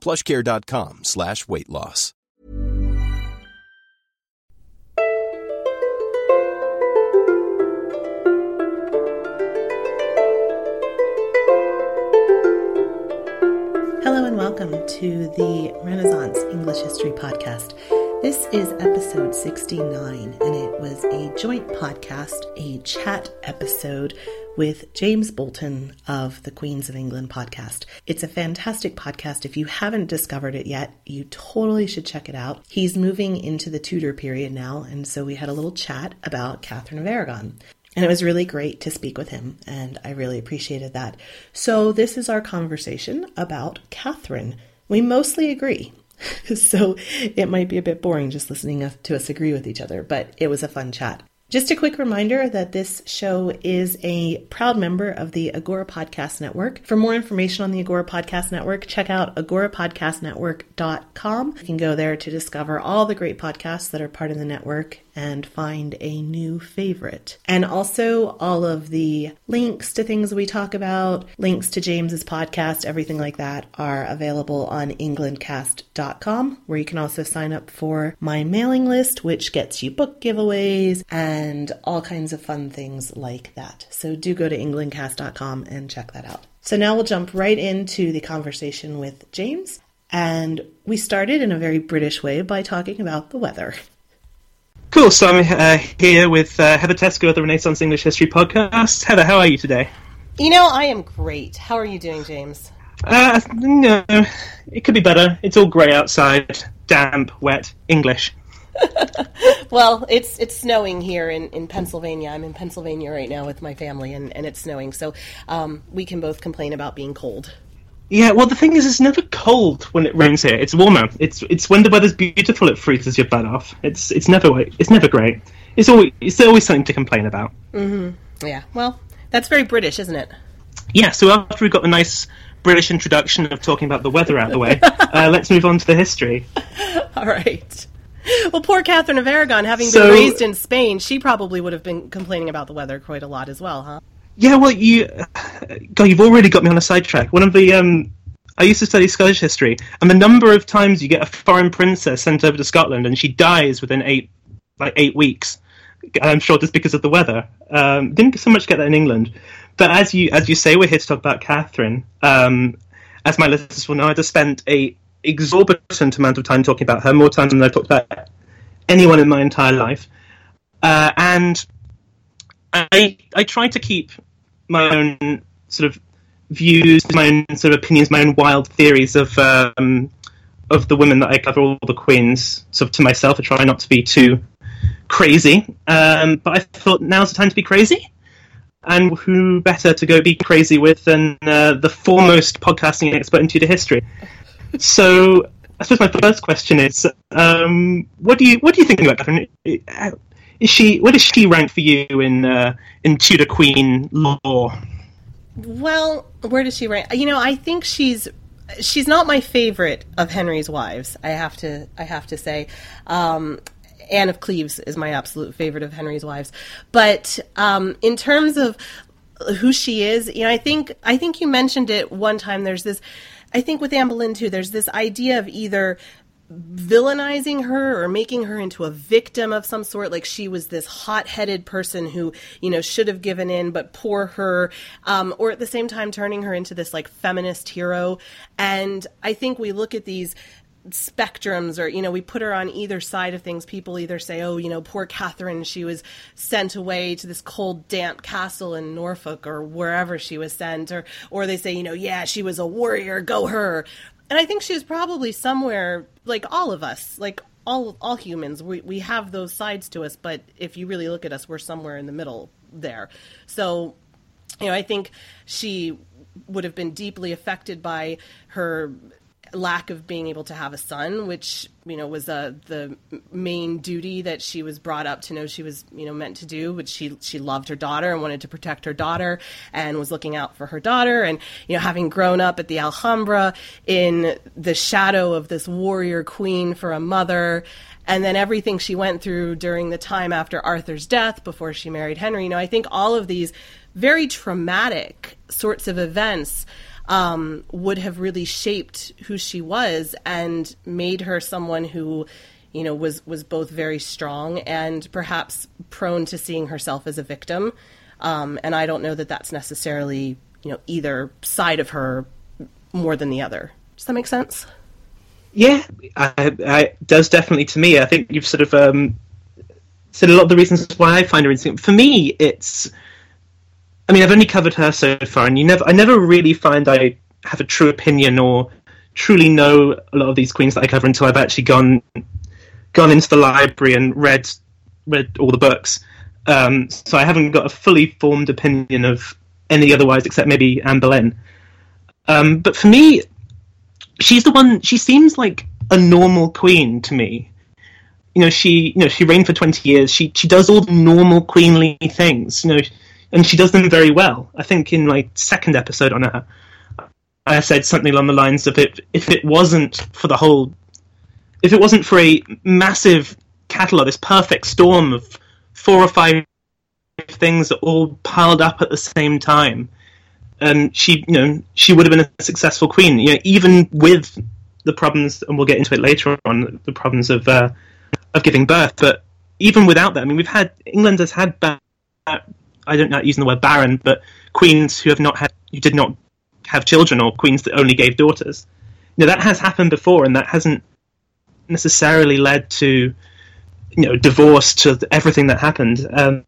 plushcare.com slash weight loss. Hello and welcome to the Renaissance English History Podcast. This is episode 69, and it was a joint podcast, a chat episode with James Bolton of the Queens of England podcast. It's a fantastic podcast. If you haven't discovered it yet, you totally should check it out. He's moving into the Tudor period now, and so we had a little chat about Catherine of Aragon. And it was really great to speak with him, and I really appreciated that. So, this is our conversation about Catherine. We mostly agree. so, it might be a bit boring just listening to us agree with each other, but it was a fun chat. Just a quick reminder that this show is a proud member of the Agora Podcast Network. For more information on the Agora Podcast Network, check out agorapodcastnetwork.com. You can go there to discover all the great podcasts that are part of the network and find a new favorite. And also all of the links to things we talk about, links to James's podcast, everything like that are available on englandcast.com, where you can also sign up for my mailing list, which gets you book giveaways and all kinds of fun things like that. So do go to englandcast.com and check that out. So now we'll jump right into the conversation with James. And we started in a very British way by talking about the weather. Cool. So I'm uh, here with uh, Heather Teysko of the Renaissance English History Podcast. Heather, how are you today? You know, I am great. How are you doing, James? Uh, no, it could be better. It's all grey outside, damp, wet, English. well, it's it's snowing here in, in Pennsylvania. I'm in Pennsylvania right now with my family, and, and it's snowing, so um, we can both complain about being cold. Yeah, well, the thing is, it's never cold when it rains here. It's warmer. It's it's when the weather's beautiful, it freezes your butt off. It's it's never it's never great. It's always it's always something to complain about. Mm-hmm. Yeah. Well, that's very British, isn't it? Yeah. So after we've got the nice British introduction of talking about the weather out of the way, uh, let's move on to the history. All right. Well, poor Catherine of Aragon, having So- been raised in Spain, she probably would have been complaining about the weather quite a lot as well, huh? Yeah, well, you, God, you've already got me on a sidetrack. One of the, um, I used to study Scottish history, and the number of times you get a foreign princess sent over to Scotland and she dies within eight, like eight weeks. I'm sure just because of the weather. Um, didn't so much get that in England, but as you as you say, we're here to talk about Catherine. Um, as my listeners will know, I just spent a exorbitant amount of time talking about her, more time than I've talked about anyone in my entire life, uh, and I I try to keep my own sort of views, my own sort of opinions, my own wild theories of um, of the women that I cover, all the queens, sort of to myself. I try not to be too crazy, um, but I thought now's the time to be crazy. And who better to go be crazy with than uh, the foremost podcasting expert in Tudor history? So, I suppose my first question is, um, what do you what do you think about Catherine? Is she where does she rank for you in uh, in Tudor Queen lore? Well, where does she rank? You know, I think she's she's not my favorite of Henry's wives. I have to I have to say. Um, Anne of Cleves is my absolute favorite of Henry's wives, but um, in terms of who she is, you know, I think I think you mentioned it one time. There's this, I think with Anne Boleyn too. There's this idea of either villainizing her or making her into a victim of some sort. Like she was this hot-headed person who you know should have given in but poor her um, or at the same time turning her into this like feminist hero. And i think we look at these spectrums or you know we put her on either side of things. People either say oh you know poor catherine she was sent away to this cold damp castle in norfolk or wherever she was sent. Or or they say you know yeah she was a warrior go her and i think she was probably somewhere like all of us like all all humans we, we have those sides to us but if you really look at us we're somewhere in the middle there. So you know i think she would have been deeply affected by her lack of being able to have a son, which you know was uh, the main duty that she was brought up to know she was you know meant to do. Which she she loved her daughter and wanted to protect her daughter and was looking out for her daughter. And you know having grown up at the Alhambra in the shadow of this warrior queen for a mother. And then everything she went through during the time after Arthur's death, before she married Henry. You know, I think all of these very traumatic sorts of events um, would have really shaped who she was and made her someone who you know was was both very strong and perhaps prone to seeing herself as a victim. Um, and i don't know that that's necessarily you know either side of her more than the other. Does that make sense? Yeah I, I, does definitely to me. I think you've sort of um, said a lot of the reasons why i find her interesting. For me it's I mean, I've only covered her so far, and you never, I never really find I have a true opinion or truly know a lot of these queens that I cover until I've actually gone gone into the library and read read all the books. Um, so I haven't got a fully formed opinion of any otherwise except maybe Anne Boleyn. Um, but for me, she's the one. She seems like a normal queen to me. You know, she you know she reigned for twenty years. She she does all the normal queenly things. You know and she does them very well. I think in my second episode on her, I said something along the lines of it if it wasn't for the whole, if it wasn't for a massive catalogue, this perfect storm of four or five things that all piled up at the same time, um, she you know she would have been a successful queen. You know, even with the problems, and we'll get into it later on, the problems of uh, of giving birth, but even without that, I mean, we've had England has had bad I don't know using the word barren, but queens who have not had who did not have children or queens that only gave daughters. You know that has happened before, and that hasn't necessarily led to you know divorce to everything that happened. Um,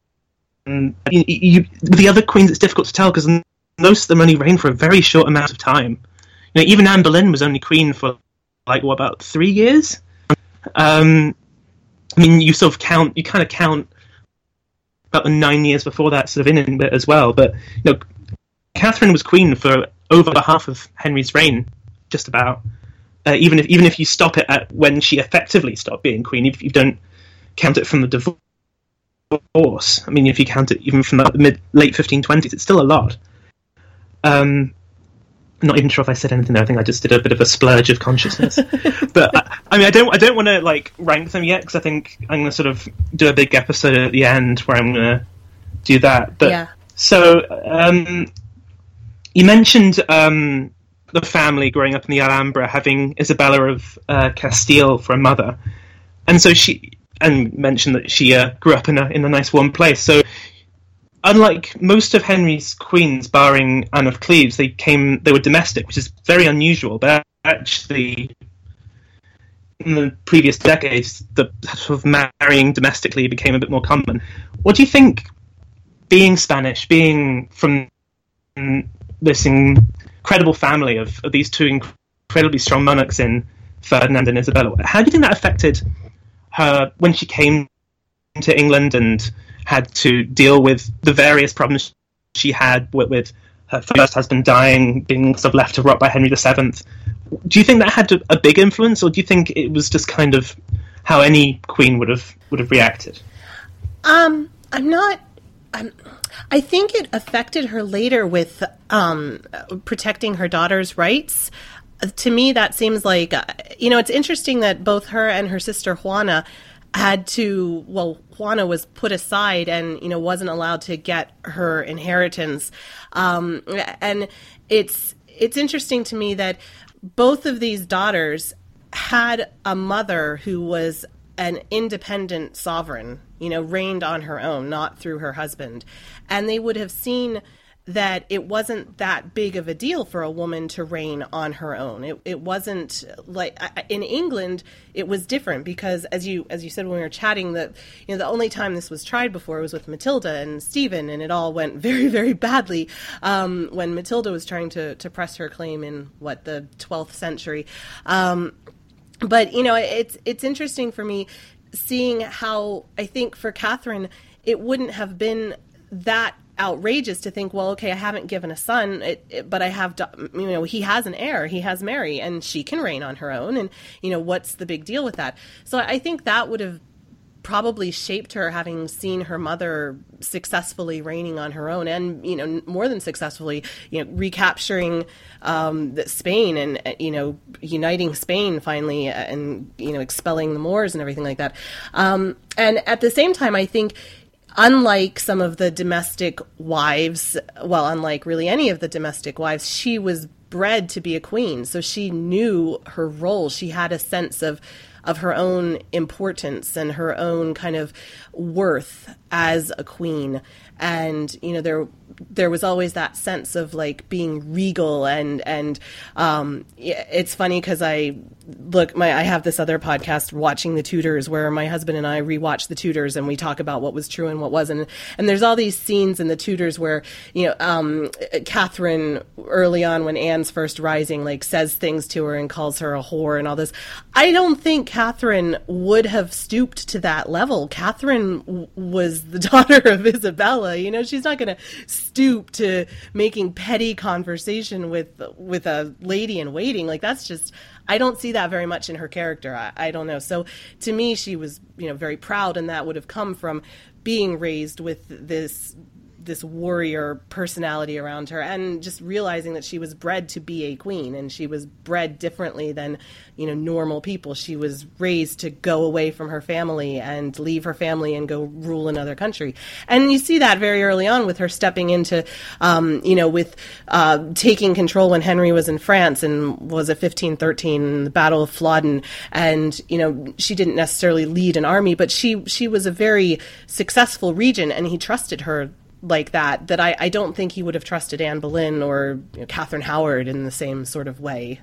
you, you, the other queens, it's difficult to tell because most of them only reigned for a very short amount of time. You know, even Anne Boleyn was only queen for like what about three years. Um, I mean, you sort of count, you kind of count about the nine years before that, sort of in bit as well. But you know, Catherine was queen for over half of Henry's reign, just about. Uh, even if even if you stop it at when she effectively stopped being queen, if you don't count it from the divorce, I mean, if you count it even from the mid late 1520s, it's still a lot. Um, not even sure if I said anything there. I think I just did a bit of a splurge of consciousness. but I, I, mean, I don't, I don't want to like rank them yet because I think I'm going to sort of do a big episode at the end where I'm going to do that. But yeah. so um, you mentioned um, the family growing up in the Alhambra having Isabella of uh, Castile for a mother, and so she and mentioned that she uh, grew up in a in a nice warm place. So unlike most of Henry's queens, barring Anne of Cleves, they came they were domestic, which is very unusual. But actually, in the previous decades, the sort of marrying domestically became a bit more common. What do you think? Being Spanish, being from this incredible family of, of these two incredibly strong monarchs in Ferdinand and Isabella, how do you think that affected her when she came to England and had to deal with the various problems she had with, with her first husband dying, being sort of left to rot by Henry VII. Do you think that had a big influence, or do you think it was just kind of how any queen would have would have reacted? Um, I'm not. I'm, I think it affected her later with um, protecting her daughter's rights. To me, that seems like uh, you know. It's interesting that both her and her sister Juana had to well juana was put aside and you know wasn't allowed to get her inheritance. Um, and it's it's interesting to me that both of these daughters had a mother who was an independent sovereign you know reigned on her own not through her husband. And they would have seen that it wasn't that big of a deal for a woman to reign on her own. It, it wasn't like in England it was different because as you as you said when we were chatting that you know the only time this was tried before was with Matilda and Stephen and it all went very very badly um, when Matilda was trying to to press her claim in what the 12th century. Um, but you know it's it's interesting for me seeing how I think for Catherine it wouldn't have been that outrageous to think, well, okay, I haven't given a son, it, it, but I have, you know, he has an heir, he has Mary, and she can reign on her own, and you know, what's the big deal with that? So I think that would have probably shaped her having seen her mother successfully reigning on her own and you know more than successfully you know recapturing um, Spain and you know uniting Spain finally and you know expelling the Moors and everything like that um, and at the same time I think unlike some of the domestic wives, well, unlike really any of the domestic wives, she was bred to be a queen. So she knew her role. She had a sense of of her own importance and her own kind of worth as a queen. And you know there there was always that sense of like being regal and and um, it's funny because I look my I have this other podcast watching the Tudors where my husband and I rewatch the Tudors and we talk about what was true and what wasn't. And there's all these scenes in the Tudors where you know um, Catherine early on when Anne's first rising like says things to her and calls her a whore and all this. I don't think Catherine would have stooped to that level. Catherine w- was the daughter of Isabella you know? She's not going to stoop to making petty conversation with with a lady in waiting. Like that's just I don't see that very much in her character. I, I don't know. So to me, she was you know very proud, and that would have come from being raised with this this warrior personality around her and just realizing that she was bred to be a queen and she was bred differently than you know normal people. She was raised to go away from her family and leave her family and go rule another country. And you see that very early on with her stepping into um, you know with uh, taking control when henry was in france and was at 1513 the battle of flodden. And you know she didn't necessarily lead an army but she she was a very successful regent and he trusted her like that that I, I don't think he would have trusted Anne Boleyn or you know, Catherine Howard in the same sort of way.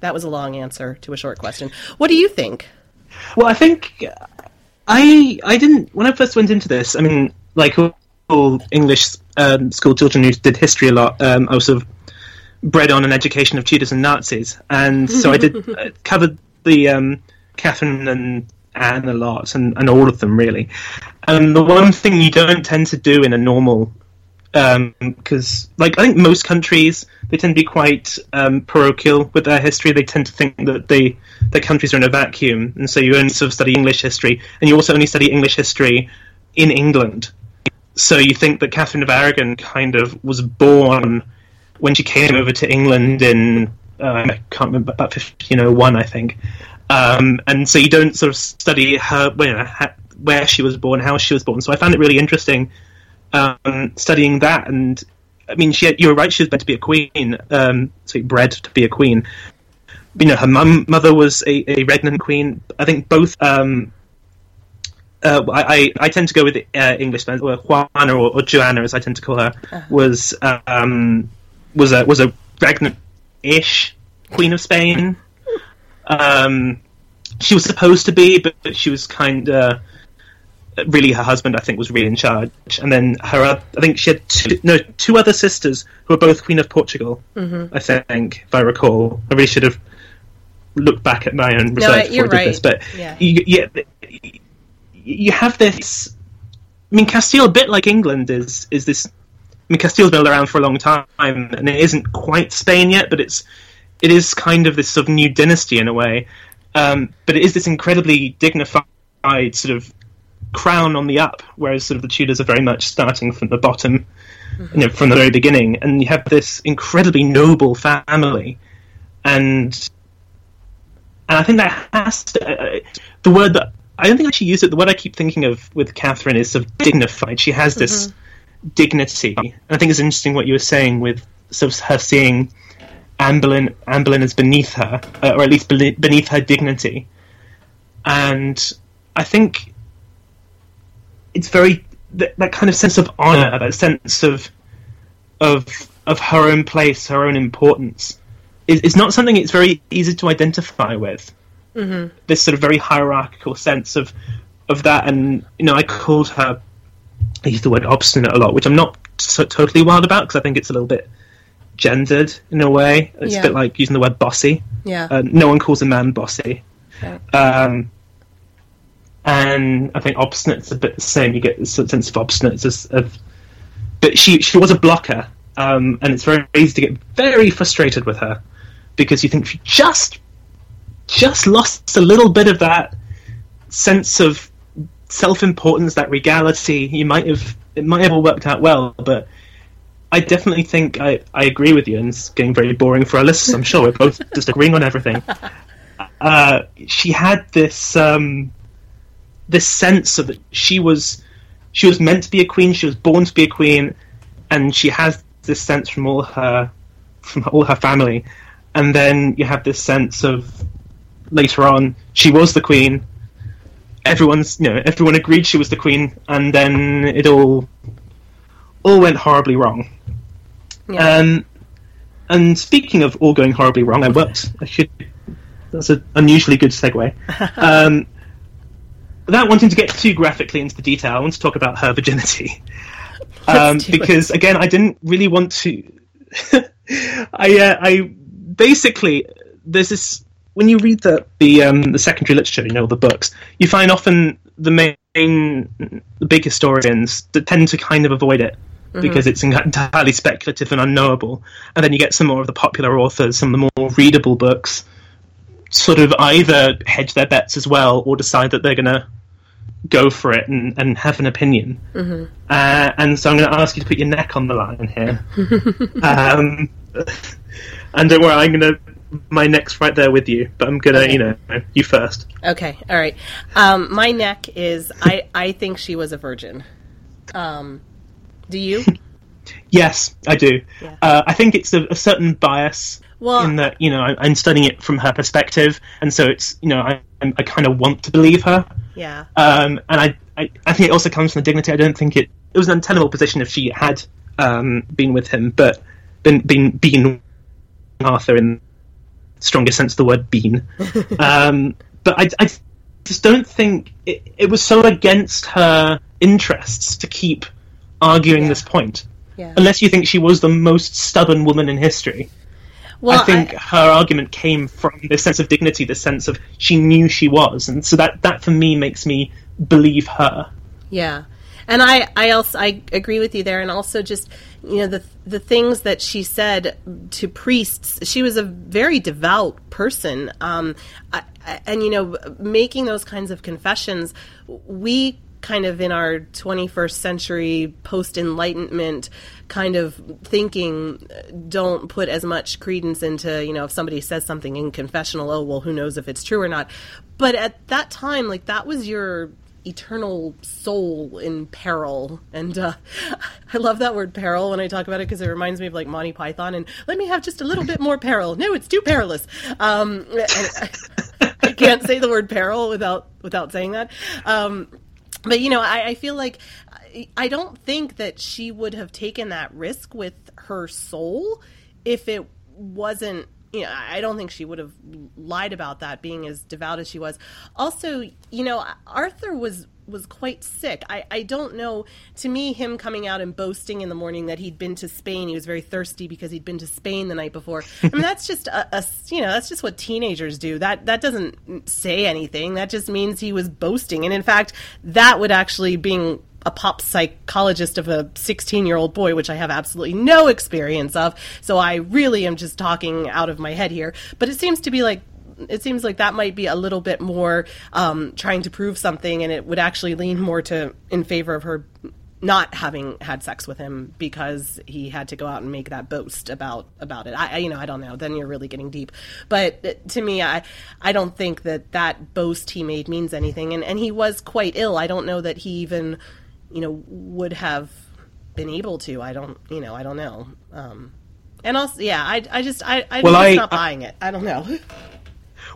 That was a long answer to a short question. What do you think? Well, I think I I didn't when I first went into this. I mean, like all English um, school children who did history a lot, um, I was sort of bred on an education of Tudors and Nazis, and so I did uh, covered the um, Catherine and Anne a lot, and, and all of them really. And the one thing you don't tend to do in a normal, because um, like I think most countries they tend to be quite um, parochial with their history. They tend to think that they their countries are in a vacuum, and so you only sort of study English history, and you also only study English history in England. So you think that Catherine of Aragon kind of was born when she came over to England in uh, I can't remember about 1501, I think. Um, and so you don't sort of study her, you know, where she was born, how she was born. So I found it really interesting um, studying that. And I mean, she, you were right; she was meant to be a queen, um, so bred to be a queen. You know, her mum, mother was a, a regnant queen. I think both. Um, uh, I, I tend to go with uh, English or Juana or, or, Joanna, as I tend to call her, uh-huh. was um, was a was a regnant-ish queen of Spain. Um, she was supposed to be, but, she was kind of really her husband. I think was really in charge, and then her. I think she had two, no two other sisters who were both Queen of Portugal. Mm-hmm. I think, if I recall, I really should have looked back at my own research no, before I did right. this. But yeah. You, yeah, you have this. I mean, Castile, a bit like England, is is this. I mean, Castile's been around for a long time, and it isn't quite Spain yet, but it's it is kind of this sort of new dynasty in a way. Um, but it is this incredibly dignified sort of crown on the up, whereas sort of the Tudors are very much starting from the bottom, mm-hmm. you know, from the very beginning. And you have this incredibly noble family, and and I think that has to, uh, the word that I don't think I should use it. The word I keep thinking of with Catherine is sort of dignified. She has this mm-hmm. dignity, and I think it's interesting what you were saying with sort of her seeing Anne Boleyn, Anne Boleyn is beneath her, uh, or at least beneath her dignity. And I think it's very that, that kind of sense of honor, that sense of of of her own place, her own importance, is, is not something it's very easy to identify with. Mm-hmm. This sort of very hierarchical sense of of that, and you know, I called her. I use the word obstinate a lot, which I'm not so, totally wild about because I think it's a little bit gendered in a way. It's Yeah. a bit like using the word bossy. Yeah. Uh, no one calls a man bossy. Right. Um, and I think obstinate's a bit the same. You get this sense of obstinate as of, but she she was a blocker, um, and it's very easy to get very frustrated with her because you think she just just lost a little bit of that sense of self-importance, that regality. You might have it might have all worked out well, but I definitely think I, I agree with you, and it's getting very boring for our listeners. I'm sure we're both just agreeing on everything. Uh, she had this um, this sense of that she was she was meant to be a queen. She was born to be a queen, and she has this sense from all her from all her family. And then you have this sense of later on she was the queen. Everyone's you know everyone agreed she was the queen, and then it all all went horribly wrong. Yeah. Um, and speaking of all going horribly wrong, I worked. I should. That's an unusually good segue. Um, without wanting to get too graphically into the detail, I want to talk about her virginity. Um, do it. because again, I didn't really want to. I uh, I basically there's this when you read the the um, the secondary literature, you know, the books, you find often the main the big historians that tend to kind of avoid it because it's entirely speculative and unknowable, and then you get some more of the popular authors, some of the more readable books, sort of either hedge their bets as well or decide that they're going to go for it and, and have an opinion. Uh, and so I'm going to ask you to put your neck on the line here. um, and don't worry, I'm going to. My neck's right there with you, but I'm going to, you know, you first. Okay, all right. Um, my neck is I I think she was a virgin. Um, do you? Yes, I do. Yeah. Uh, I think it's a, a certain bias Well, in that you know I, I'm studying it from her perspective, and so it's you know I, I kind of want to believe her, yeah, um, and I, I I think it also comes from the dignity. I don't think it it was an untenable position if she had um, been with him, but been been been Arthur in the strongest sense of the word been. um, but I, I just don't think it, it was so against her interests to keep arguing Yeah. this point. yeah. Unless you think she was the most stubborn woman in history. Well, I think her argument came from this sense of dignity, this sense of she knew she was, and so that that for me makes me believe her. Yeah. And I, I also I agree with you there, and also just you know the the things that she said to priests. She was a very devout person, um, I, I- and you know making those kinds of confessions. We kind of in our 21st century post enlightenment kind of thinking don't put as much credence into you know if somebody says something in confessional oh well who knows if it's true or not. But at that time like that was your eternal soul in peril. And uh, i love that word peril when i talk about it because it reminds me of like monty python and let me have just a little bit more peril. No it's too perilous. Um, I, I can't say the word peril without without saying that. Um, but you know I, I feel like I- i don't think that she would have taken that risk with her soul if it wasn't you know i don't think she would have lied about that being as devout as she was. Also you know arthur was was quite sick I, I don't know to me him coming out and boasting in the morning that he'd been to spain he was very thirsty because he'd been to spain the night before i mean that's just a, a you know that's just what teenagers do that that doesn't say anything that just means he was boasting and in fact that would actually being a pop psychologist of a 16 year old boy, which I have absolutely no experience of. So I really am just talking out of my head here. But it seems to be like, it seems like that might be a little bit more um, trying to prove something, and it would actually lean more to in favor of her not having had sex with him because he had to go out and make that boast about about it. I, I you know I don't know. Then you're really getting deep. But uh, to me, I I don't think that that boast he made means anything. And and he was quite ill. I don't know that he even you know would have been able to. I don't you know I don't know. Um, and also yeah, I I just I I'm Well, just I- not I- buying it. I don't know.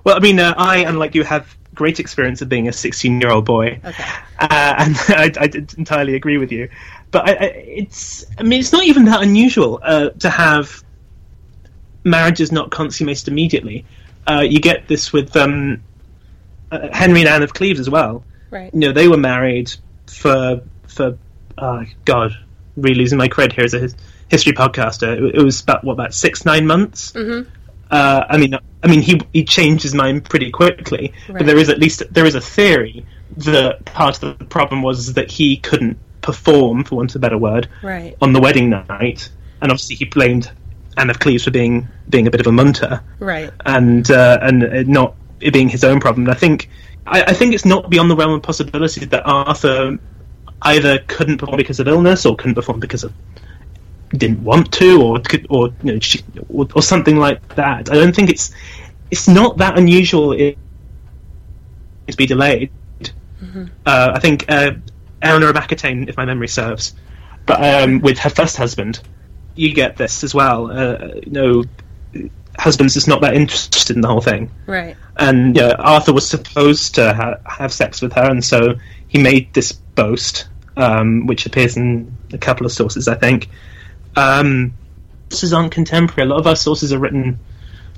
Well, I mean, uh, I, unlike you, have great experience of being a 16 year old boy, Okay. uh, and I, I did entirely agree with you. But I, I, it's, I mean, it's not even that unusual uh, to have marriages not consummated immediately. Uh, you get this with um, uh, Henry and Anne of Cleves as well. Right. You know, they were married for for uh, God, really losing my cred here as a history podcaster. It, it was about what about six nine months. Mm-hmm. Uh, I mean, I mean, he he changed his mind pretty quickly, Right. but there is at least there is a theory that part of the problem was that he couldn't perform, for want of a better word, Right. on the wedding night, and obviously he blamed Anne of Cleves for being being a bit of a munter Right. and uh, and it not it being his own problem. I think I, I think it's not beyond the realm of possibility that Arthur either couldn't perform because of illness or couldn't perform because of didn't want to or could or you know she, or, or something like that. I don't think it's it's not that unusual it, to be delayed. Uh, I think uh, Eleanor of Aquitaine, if my memory serves, but um, with her first husband, you get this as well. Uh, you know, husband's just not that interested in the whole thing. Right. And yeah, Arthur was supposed to ha- have sex with her, and so he made this boast, um, which appears in a couple of sources, I think. Um, sources aren't contemporary. A lot of our sources are written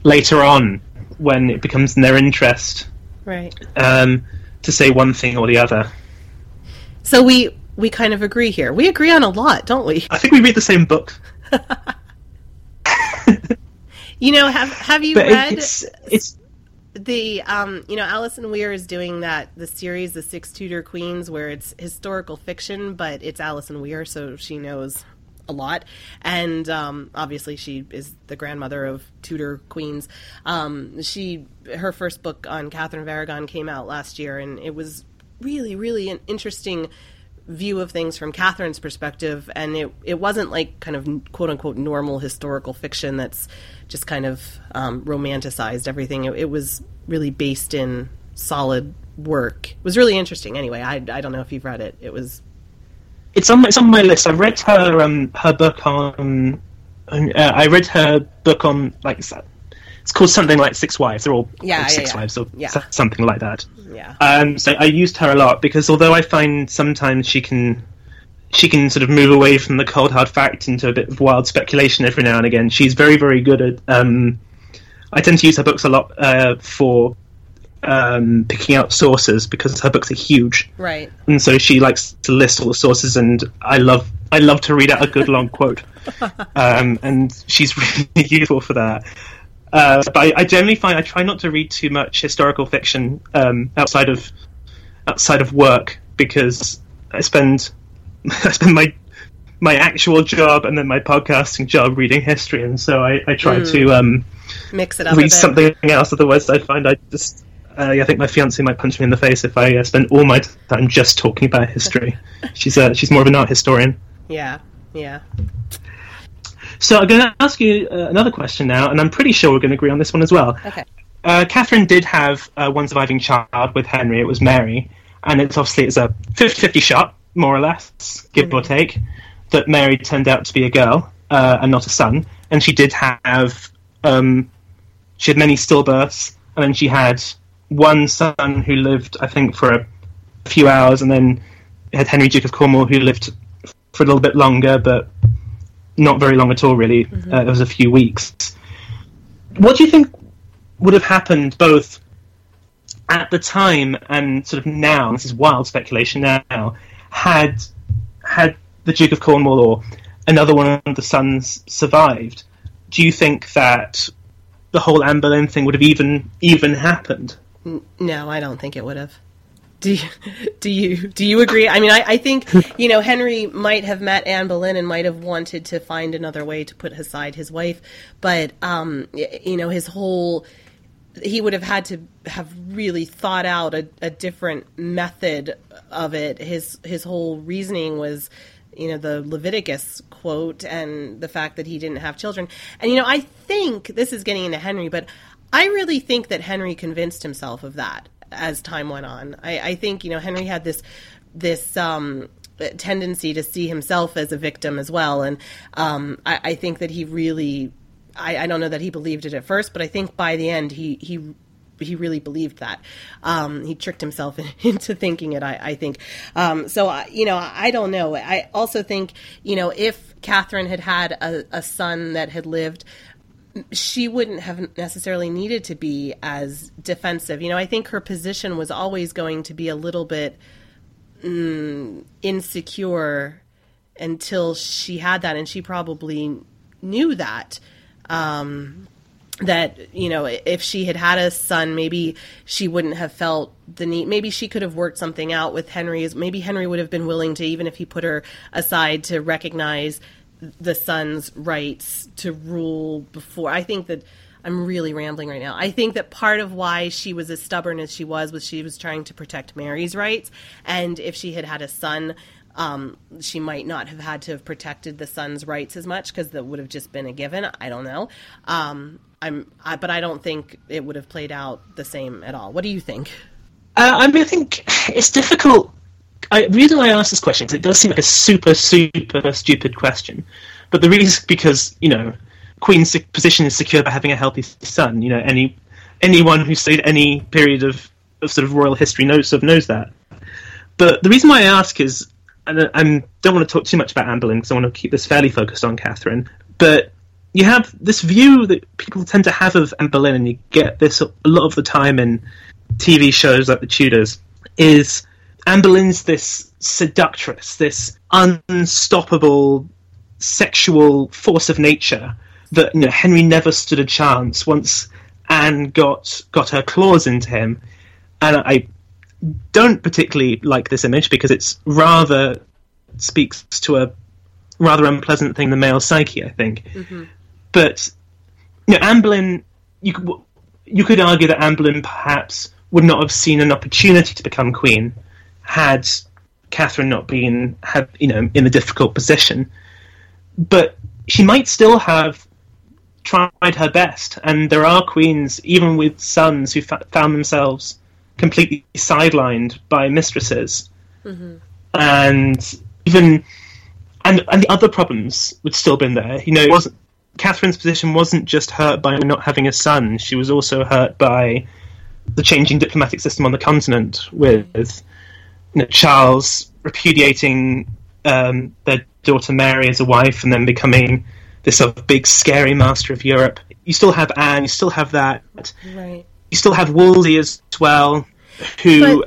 later on when it becomes in their interest Right. um, to say one thing or the other. So we we kind of agree here. We agree on a lot, don't we? I think we read the same book, You know, have have you but read it's it's the um you know Alison Weir is doing that the series the Six Tudor Queens where it's historical fiction but it's Alison Weir so she knows a lot and um obviously she is the grandmother of Tudor queens um she her first book on Catherine of Aragon came out last year and it was really really an interesting view of things from Catherine's perspective, and it it wasn't like kind of quote unquote normal historical fiction that's just kind of um, romanticized everything. It, it was really based in solid work. It was really interesting. Anyway, I I don't know if you've read it. It was it's on my, it's on my list. I read her um her book on. Uh, I read her book on like it's it's called something like Six Wives. They're all Yeah, yeah, Six yeah. Wives or Yeah. something like that. yeah Um, so I used her a lot because although I find sometimes she can she can sort of move away from the cold hard fact into a bit of wild speculation every now and again. She's very very good at. Um, I tend to use her books a lot uh, for um, picking out sources because her books are huge right. and so she likes to list all the sources and i love i love to read out a good long quote um, and she's really useful for that uh, but I, I generally find i try not to read too much historical fiction um, outside of outside of work because i spend i spend my my actual job and then my podcasting job reading history and so i, I try to um, Mix it up. a read something else. Otherwise, I find I just. Uh, I think my fiance might punch me in the face if I uh, spend all my time just talking about history. she's uh, she's more of an art historian. Yeah. Yeah. So I'm going to ask you uh, another question now, and I'm pretty sure we're going to agree on this one as well. Okay. Uh, Catherine did have uh, one surviving child with Henry. It was Mary, and it's obviously it's a 50-50 shot, more or less, give or take, that Mary turned out to be a girl uh, and not a son. And she did have um, she had many stillbirths, and then she had one son who lived, I think, for a few hours, and then had Henry Duke of Cornwall who lived for a little bit longer, but not very long at all, really. Uh, it was a few weeks. What do you think would have happened both at the time and sort of now? This is wild speculation now. Had had the Duke of Cornwall or another one of the sons survived? Do you think that the whole Anne Boleyn thing would have even even happened? No, I don't think it would have. Do you, do you do you agree? I mean, I, I think you know Henry might have met Anne Boleyn and might have wanted to find another way to put aside his wife, but um, you know his whole he would have had to have really thought out a, a different method of it. His his whole reasoning was, you know, the Leviticus quote and the fact that he didn't have children. And you know, I think this is getting into Henry, but I really think that Henry convinced himself of that as time went on. I, I think you know Henry had this this um, tendency to see himself as a victim as well, and um, I, I think that he really I, I don't know that he believed it at first, but I think by the end he he he really believed that. Um, he tricked himself into thinking it. I, I think. Um, so you know, I don't know. I also think you know if Catherine had had a, a son that had lived she wouldn't have necessarily needed to be as defensive. You know, I think her position was always going to be a little bit mm, insecure until she had that, and she probably knew that. Um, that you know if she had had a son maybe she wouldn't have felt the need maybe she could have worked something out with henry maybe henry would have been willing to even if he put her aside to recognize the son's rights to rule before i think that i'm really rambling right now i think that part of why she was as stubborn as she was was she was trying to protect mary's rights and if she had had a son um, she might not have had to have protected the son's rights as much because that would have just been a given. I don't know. Um, I'm, I, but I don't think it would have played out the same at all. What do you think? Uh, I mean, I think it's difficult. I, the reason I ask this question is it does seem like a super, super stupid question, but the reason is because you know, Queen's position is secure by having a healthy son. You know, any anyone who's studied any period of, of sort of royal history knows sort of knows that. But the reason why I ask is, and uh, I don't want to talk too much about Anne Boleyn because I want to keep this fairly focused on Catherine. But you have this view that people tend to have of Anne Boleyn, and you get this a lot of the time in TV shows like The Tudors, is Anne Boleyn's this seductress, this unstoppable sexual force of nature that you know Henry never stood a chance once Anne got got her claws into him, and I don't particularly like this image because it's rather speaks to a rather unpleasant thing the male psyche, I think. Mm-hmm. But you know, Anne Boleyn, you could, you could argue that Anne Boleyn perhaps would not have seen an opportunity to become queen had Catherine not been had you know in a difficult position. But she might still have tried her best, and there are queens, even with sons, who fa- found themselves completely sidelined by mistresses, mm-hmm. and even and and the other problems would still been there. You know, it wasn't Catherine's position wasn't just hurt by not having a son; she was also hurt by the changing diplomatic system on the continent, with you know, Charles repudiating um, their daughter Mary as a wife, and then becoming this sort of big, scary master of Europe. You still have Anne, you still have that. Right. You still have Wolsey as well, who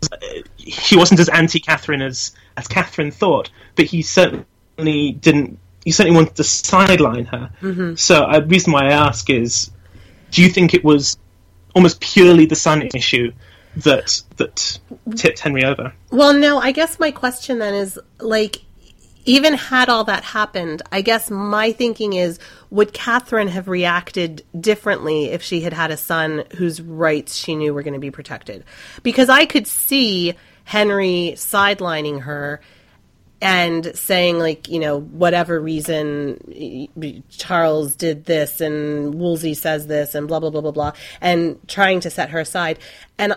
but... he wasn't as anti-Catherine as as Catherine thought, but he certainly didn't he certainly wanted to sideline her. Mm-hmm. So uh, the reason why I ask is, do you think it was almost purely the son issue that that tipped Henry over? Well, no. I guess my question then is like, even had all that happened, I guess my thinking is, would Catherine have reacted differently if she had had a son whose rights she knew were going to be protected? Because I could see Henry sidelining her and saying like you know whatever reason Charles did this and Wolsey says this and blah blah blah blah blah and trying to set her aside and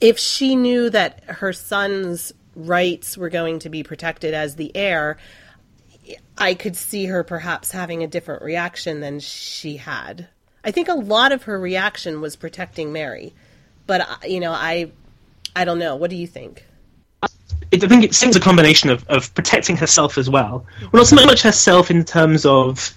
if she knew that her son's rights were going to be protected as the heir I could see her perhaps having a different reaction than she had I think a lot of her reaction was protecting Mary but uh, you know I I don't know what do you think I think it seems a combination of, of protecting herself as well. Well, not so much herself in terms of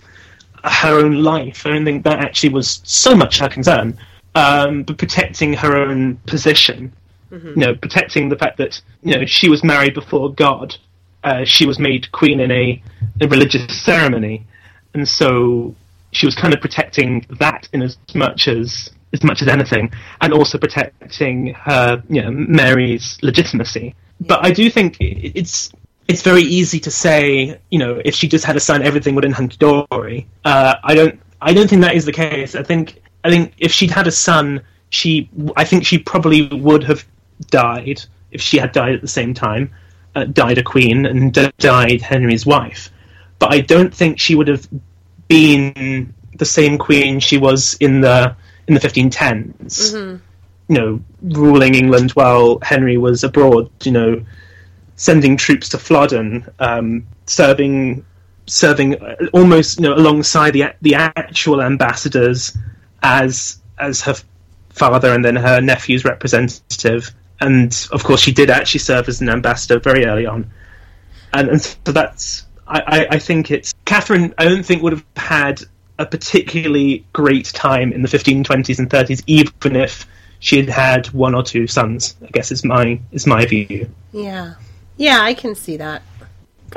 her own life. I don't think that actually was so much her concern, um, but protecting her own position. Mm-hmm. You know, protecting the fact that you know she was married before God. Uh, she was made queen in a, a religious ceremony, and so she was kind of protecting that in as much as as much as anything, and also protecting her, you know, Mary's legitimacy but I do think it's it's very easy to say, you know, if she just had a son, everything would have hunky dory. Uh, I don't I don't think that is the case. I think I think if she'd had a son, she I think she probably would have died if she had died at the same time, uh, died a queen and died Henry's wife. But I don't think she would have been the same queen she was in the in the 1510s. Mm-hmm you know, ruling England while Henry was abroad, you know, sending troops to Flodden, um, serving serving almost you know alongside the the actual ambassadors as as her father and then her nephew's representative. And of course, she did actually serve as an ambassador very early on. And, and so that's, I, I, think it's, Catherine, I don't think would have had a particularly great time in the 1520s and 30s, even if she had had one or two sons. I guess is my is my view. Yeah, yeah, I can see that.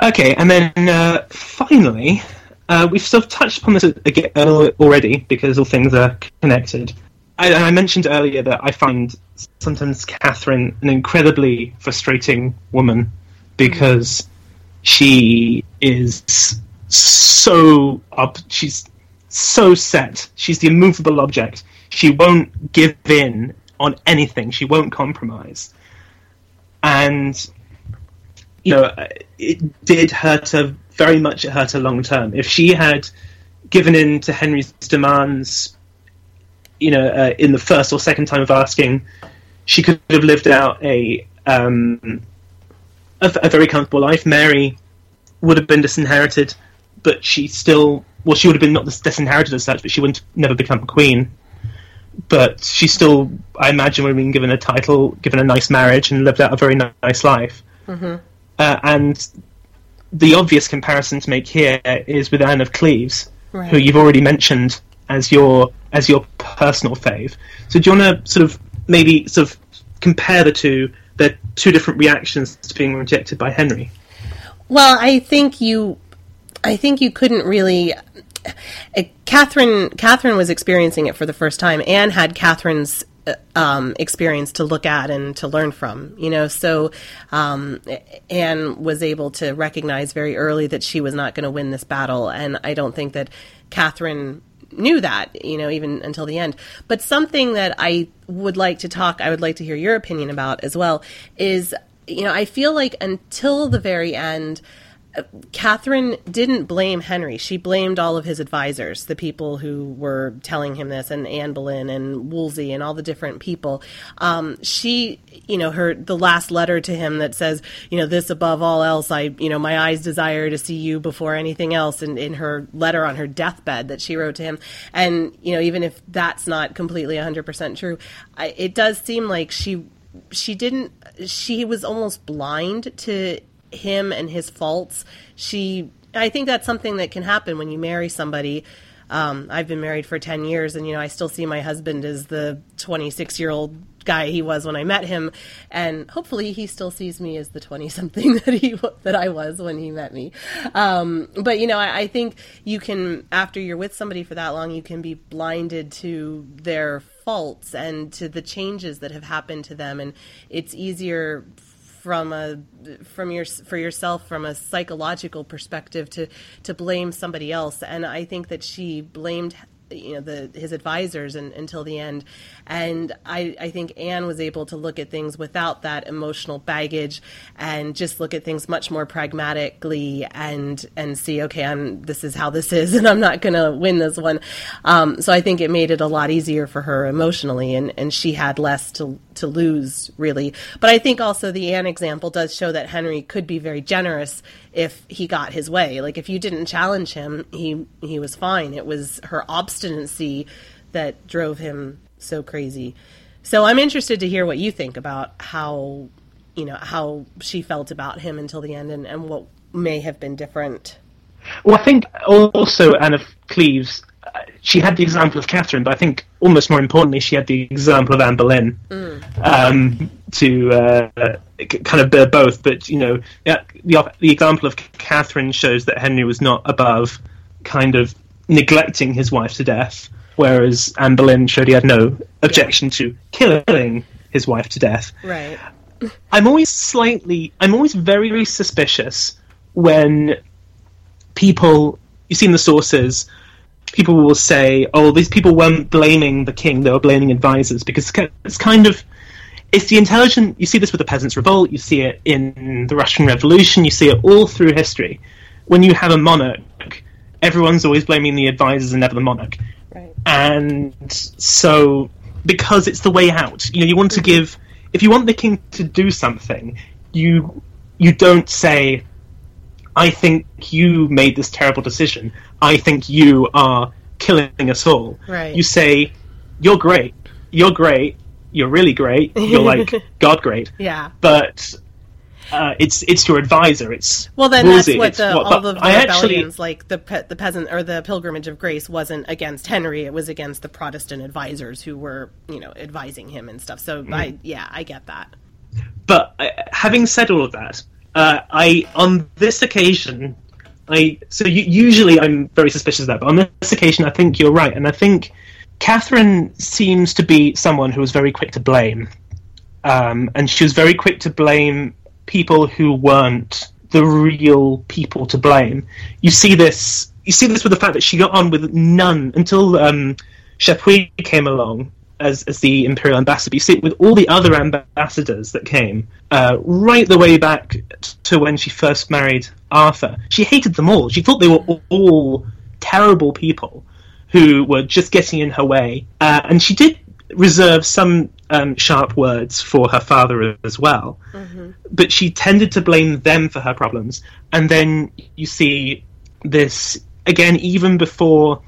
Okay, and then uh, finally, uh, we've sort of touched upon this again already because all things are connected. I, I mentioned earlier that I find sometimes Catherine an incredibly frustrating woman because she is so up. She's so set. She's the immovable object. She won't give in on anything. She won't compromise. And you know, it did hurt her very much. It hurt her long term. If she had given in to Henry's demands, you know, uh, in the first or second time of asking, she could have lived out a um, a, a very comfortable life. Mary would have been disinherited, but she still well, she would have been not disinherited as such, but she wouldn't never become a queen. But she still, I imagine, would have been given a title, given a nice marriage, and lived out a very nice life. Mm-hmm. Uh, and the obvious comparison to make here is with Anne of Cleves, right. who you've already mentioned as your as your personal fave. So do you want to sort of maybe sort of compare the two? The two different reactions to being rejected by Henry. Well, I think you I think you couldn't really. Uh, Catherine Catherine was experiencing it for the first time. Anne had Catherine's um, experience to look at and to learn from. You know, so um, Anne was able to recognize very early that she was not going to win this battle, and I don't think that Catherine knew that, you know, even until the end. But something that I would like to talk, I would like to hear your opinion about as well, is, you know, I feel like until the very end, Catherine didn't blame Henry. She blamed all of his advisors, the people who were telling him this, and Anne Boleyn and Wolsey and all the different people. Um, she, you know, her the last letter to him that says, you know, this above all else, I, you know, my eyes desire to see you before anything else. And in her letter on her deathbed that she wrote to him, and you know, even if that's not completely 100% true, I, it does seem like she she didn't she was almost blind to him and his faults. She, I think that's something that can happen when you marry somebody. Um, I've been married for 10 years and, you know, I still see my husband as the 26 year old guy he was when I met him. And hopefully he still sees me as the 20 something that he, that I was when he met me. Um, but, you know, I, I think you can, after you're with somebody for that long, you can be blinded to their faults and to the changes that have happened to them. And it's easier from a from your for yourself from a psychological perspective to to blame somebody else. And i think that she blamed you know the his advisors and, until the end and I, I think anne was able to look at things without that emotional baggage and just look at things much more pragmatically and and see okay i'm this is how this is and i'm not going to win this one um, so i think it made it a lot easier for her emotionally and and she had less to to lose really but i think also the anne example does show that henry could be very generous if he got his way. Like if you didn't challenge him, he he was fine. It was her obstinacy that drove him so crazy. So I'm interested to hear what you think about how you know how she felt about him until the end and, and what may have been different. Well, I think also Anne of Cleves she had the example of Catherine, but I think almost more importantly, she had the example of Anne Boleyn mm. um, to uh, kind of bear both. But you know, the, the example of Catherine shows that Henry was not above kind of neglecting his wife to death, whereas Anne Boleyn showed he had no objection yeah. to killing his wife to death. Right. I'm always slightly, I'm always very, very suspicious when people you see in the sources people will say, "Oh, these people weren't blaming the king; they were blaming advisors," because it's kind of it's the intelligent. You see this with the peasants' revolt. You see it in the Russian Revolution. You see it all through history. When you have a monarch, everyone's always blaming the advisors and never the monarch. Right. And so, because it's the way out, you know, you want to mm-hmm. give. If you want the king to do something, you you don't say, I think you made this terrible decision. I think you are killing us all. Right. You say, you're great. you're great, you're really great, you're like God great. Yeah. But uh, it's it's your advisor. It's Well, then Wolsey, that's what the, what- all of the I actually- rebellions, like the pe- the peasant or the Pilgrimage of Grace, wasn't against Henry. It was against the Protestant advisors who were, you know, advising him and stuff. So, Mm-hmm. I yeah, I get that. But uh, having said all of that, uh, I on this occasion, I so usually I'm very suspicious of that, but on this occasion, I think you're right, and I think Catherine seems to be someone who was very quick to blame, um, and she was very quick to blame people who weren't the real people to blame. You see this. You see this with the fact that she got on with none until um, came along as, as the imperial ambassador. You see it with all the other ambassadors that came, uh, right the way back to when she first married Arthur. She hated them all. She thought they were all terrible people who were just getting in her way. Uh, and she did reserve some um, sharp words for her father as well. But she tended to blame them for her problems. And then you see this, again, even before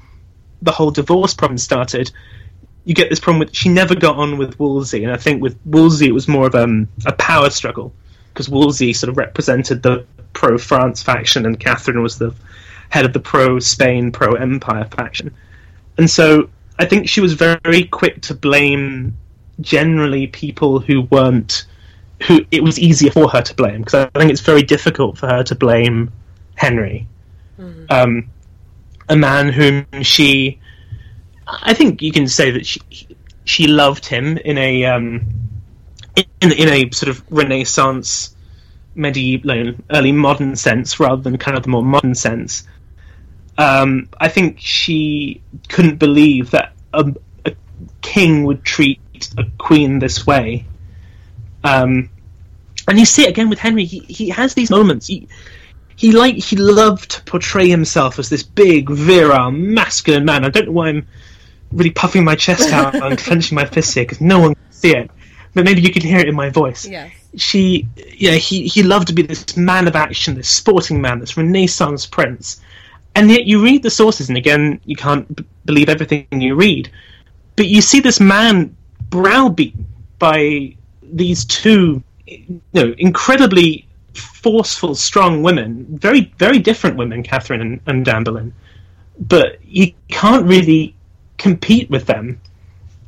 the whole divorce problem started, you get this problem with she never got on with Wolsey, and I think with Wolsey it was more of um, a power struggle because Wolsey sort of represented the pro France faction, and Catherine was the head of the pro Spain, pro Empire faction, and so I think she was very quick to blame generally people who weren't who it was easier for her to blame because I think it's very difficult for her to blame Henry, um, a man whom she I think you can say that she she loved him in a um, in in a sort of Renaissance, medieval, early modern sense rather than kind of the more modern sense. Um, I think she couldn't believe that a, a king would treat a queen this way. Um, and you see it again with Henry. He he has these moments. He, he like he loved to portray himself as this big, virile, masculine man. I don't know why I'm really puffing my chest out and clenching my fists here because no one can see it, but maybe you can hear it in my voice. Yes. She, yeah, he he loved to be this man of action, this sporting man, this Renaissance prince, and yet you read the sources, and again, you can't b- believe everything you read, but you see this man browbeaten by these two, you know, incredibly forceful, strong women, very very different women, Catherine and, and Anne Boleyn, but he can't really compete with them.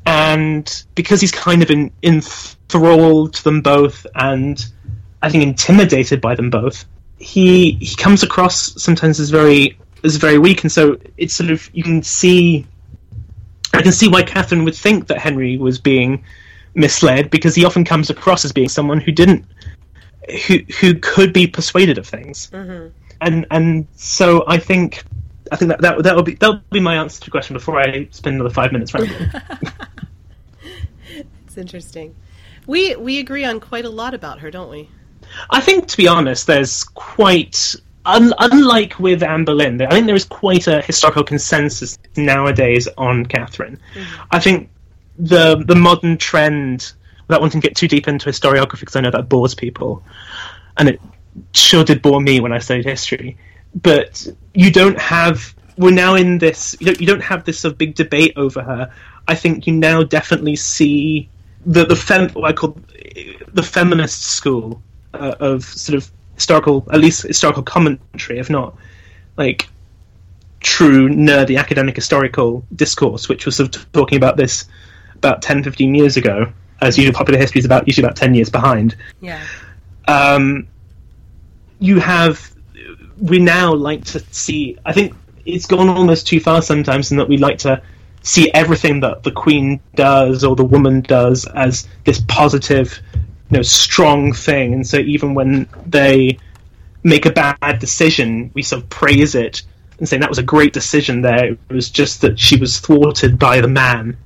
And because he's kind of in, enthralled to them both and I think intimidated by them both, he he comes across sometimes as very as very weak and so it's sort of you can see I can see why Catherine would think that Henry was being misled because he often comes across as being someone who didn't who who could be persuaded of things. Mm-hmm. And and so I think I think that that that will be that will be my answer to the question before I spend another five minutes rambling. It's interesting. We we agree on quite a lot about her, don't we? I think, to be honest, there's quite un, unlike with Anne Boleyn. I think there is quite a historical consensus nowadays on Catherine. I think the the modern trend, without wanting to get too deep into historiography, because I know that bores people, and it sure did bore me when I studied history. But you don't have. We're now in this. You don't, you don't have this sort of big debate over her. I think you now definitely see the the fem, what I call the feminist school uh, of sort of historical, at least historical commentary, if not like true nerdy academic historical discourse, which was sort of talking about this about 10, 15 years ago, as usually popular history is about usually about 10 years behind. Yeah. Um, you have, we now like to see, I think it's gone almost too far sometimes in that we like to see everything that the queen does or the woman does as this positive, you know, strong thing. And so even when they make a bad decision, we sort of praise it and say that was a great decision there. It was just that she was thwarted by the man.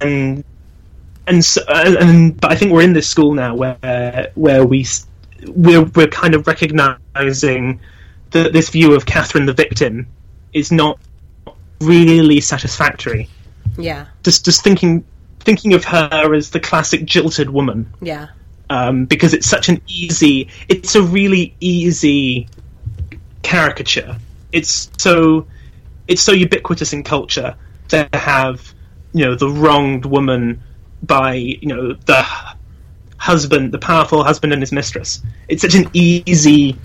And and so, uh, and but I think we're in this school now where where we we're we're kind of recognizing that this view of Catherine the victim is not really satisfactory. Yeah. Just just thinking thinking of her as the classic jilted woman Yeah. um, because it's such an easy it's a really easy caricature it's so it's so ubiquitous in culture to have you know the wronged woman by you know the husband, the powerful husband and his mistress. It's such an easy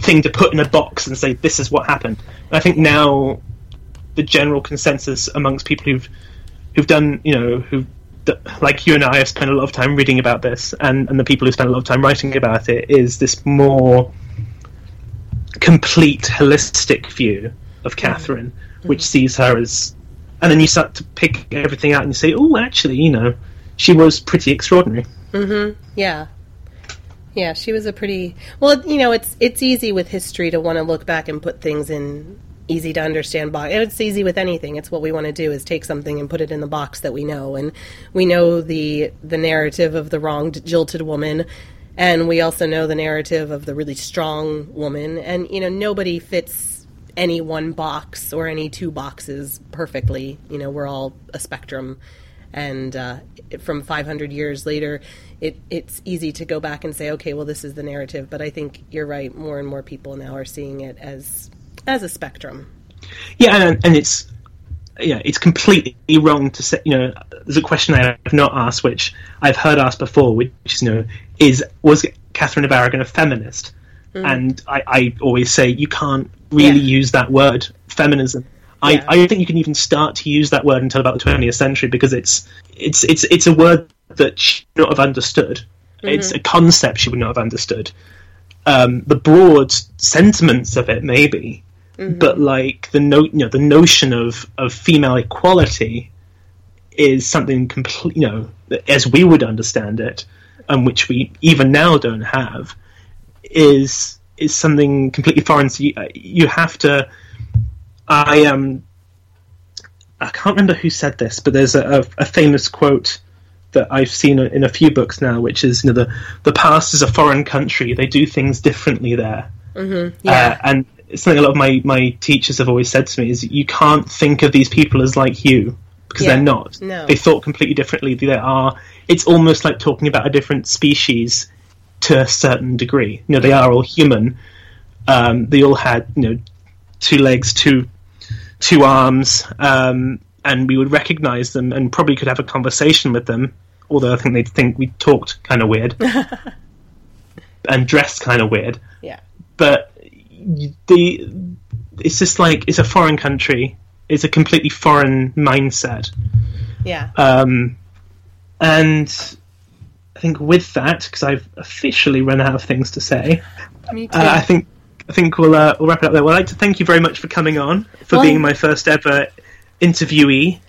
thing to put in a box and say this is what happened. And I think now the general consensus amongst people who've who've done you know who like you and I have spent a lot of time reading about this, and, and the people who spent a lot of time writing about it is this more complete, holistic view of Catherine, mm-hmm. which sees her as, and then you start to pick everything out and you say, oh, actually, you know, she was pretty extraordinary. Mm-hmm. Yeah. Yeah, she was a pretty well. You know, it's it's easy with history to want to look back and put things in easy to understand box. It's easy with anything. It's what we want to do is take something and put it in the box that we know, and we know the the narrative of the wronged, jilted woman, and we also know the narrative of the really strong woman. And you know, nobody fits any one box or any two boxes perfectly. You know, we're all a spectrum and uh, from 500 years later, it, it's easy to go back and say, okay, well, this is the narrative. But I think you're right. More and more people now are seeing it as as a spectrum. Yeah, and, and it's yeah, it's completely wrong to say. You know, there's a question I have not asked, which I've heard asked before, which is, you know, is was Catherine of Aragon a feminist? Mm. And I, I, always say you can't really yeah. use that word, feminism, I, yeah. I don't think you can even start to use that word until about the 20th century because it's it's it's it's a word that she would not have understood. Mm-hmm. It's a concept she would not have understood. Um, the broad sentiments of it, maybe, mm-hmm. but like the no, you know, the notion of of female equality is something complete, you know, as we would understand it, and which we even now don't have, is is something completely foreign. So you, you have to I um, I can't remember who said this, but there's a, a famous quote that I've seen in a few books now, which is you know the the past is a foreign country; they do things differently there. Mm-hmm. Yeah. Uh, and something a lot of my, my teachers have always said to me is you can't think of these people as like you because yeah. they're not. No. They thought completely differently. They are. It's almost like talking about a different species to a certain degree. You know, they are all human. Um, they all had you know two legs, two two arms, um, and we would recognize them and probably could have a conversation with them. Although I think they'd think we talked kind of weird and dressed kind of weird. Yeah. But the it's just like it's a foreign country. It's a completely foreign mindset. Yeah. Um, and I think with that, because I've officially run out of things to say. Uh, I think I think we'll uh, we'll wrap it up there. Well, I'd like to thank you very much for coming on, for well, being my first ever interviewee.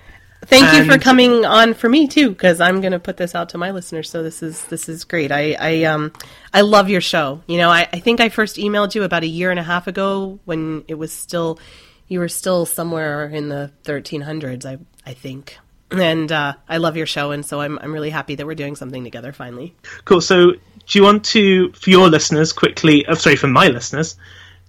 Thank and... you for coming on for me too, because I'm going to put this out to my listeners. So this is this is great. I I um I love your show. You know, I, I think I first emailed you about a year and a half ago when it was still you were still somewhere in the 1300s. I I think and uh, I love your show, and so I'm I'm really happy that we're doing something together finally. Cool. So do you want to, for your listeners, quickly? Oh, sorry, for my listeners,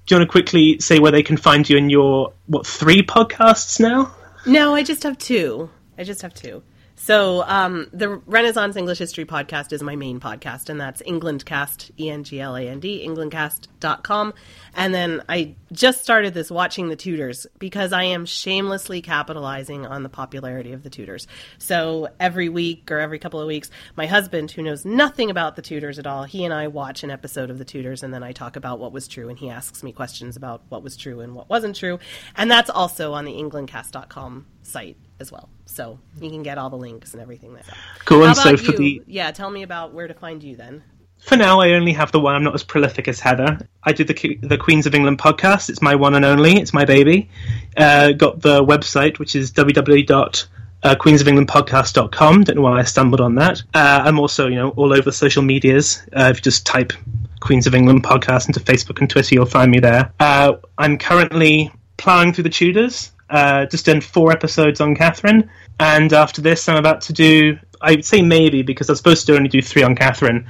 do you want to quickly say where they can find you in your what three podcasts now? No, I just have two. I just have two. So um, the Renaissance English History podcast is my main podcast, and that's Englandcast, E-N-G-L-A-N-D, englandcast.com. And then I just started this watching the Tudors because I am shamelessly capitalizing on the popularity of the Tudors. So every week or every couple of weeks, my husband, who knows nothing about the Tudors at all, he and I watch an episode of the Tudors, and then I talk about what was true, and he asks me questions about what was true and what wasn't true. And that's also on the englandcast.com site as well. So you can get all the links and everything there. Cool. and so for you? the yeah, tell me about where to find you then. For now, I only have the one. I'm not as prolific as Heather. I do the the Queens of England podcast. It's my one and only. It's my baby. Uh, got the website, which is www uh, queensofenglandpodcast.com. Don't know why I stumbled on that. Uh, I'm also, you know, all over social medias. Uh, if you just type Queens of England podcast into Facebook and Twitter, you'll find me there. Uh, I'm currently plowing through the Tudors. Uh, just done four episodes on Catherine, and after this, I'm about to do. I would say maybe because I was supposed to only do three on Catherine,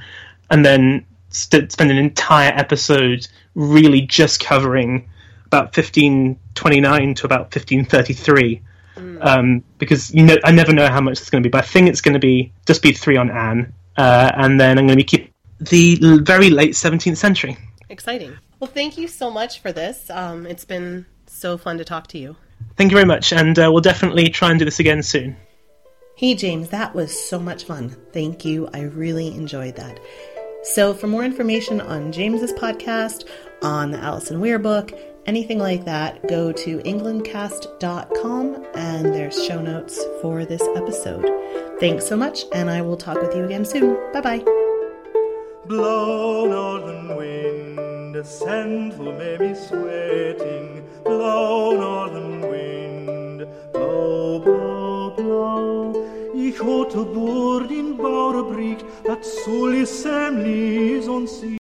and then st- spend an entire episode really just covering about 1529 to about 1533. Mm. Um, because you know, I never know how much it's going to be, but I think it's going to be just be three on Anne, uh, and then I'm going to be keep the very late 17th century. Exciting. Well, thank you so much for this. Um, it's been so fun to talk to you. Thank you very much, and uh, we'll definitely try and do this again soon. Hey, James, that was so much fun. Thank you. I really enjoyed that. So, for more information on James's podcast, on the Alison Weir book, anything like that, go to englandcast.com and there's show notes for this episode. Thanks so much, and I will talk with you again soon. Bye bye. Blow, northern wind, send for me sweating. Blow, northern wind, blow, blow. Ich hatte Bord in Bauerbrig, dat soll i semlis und sie.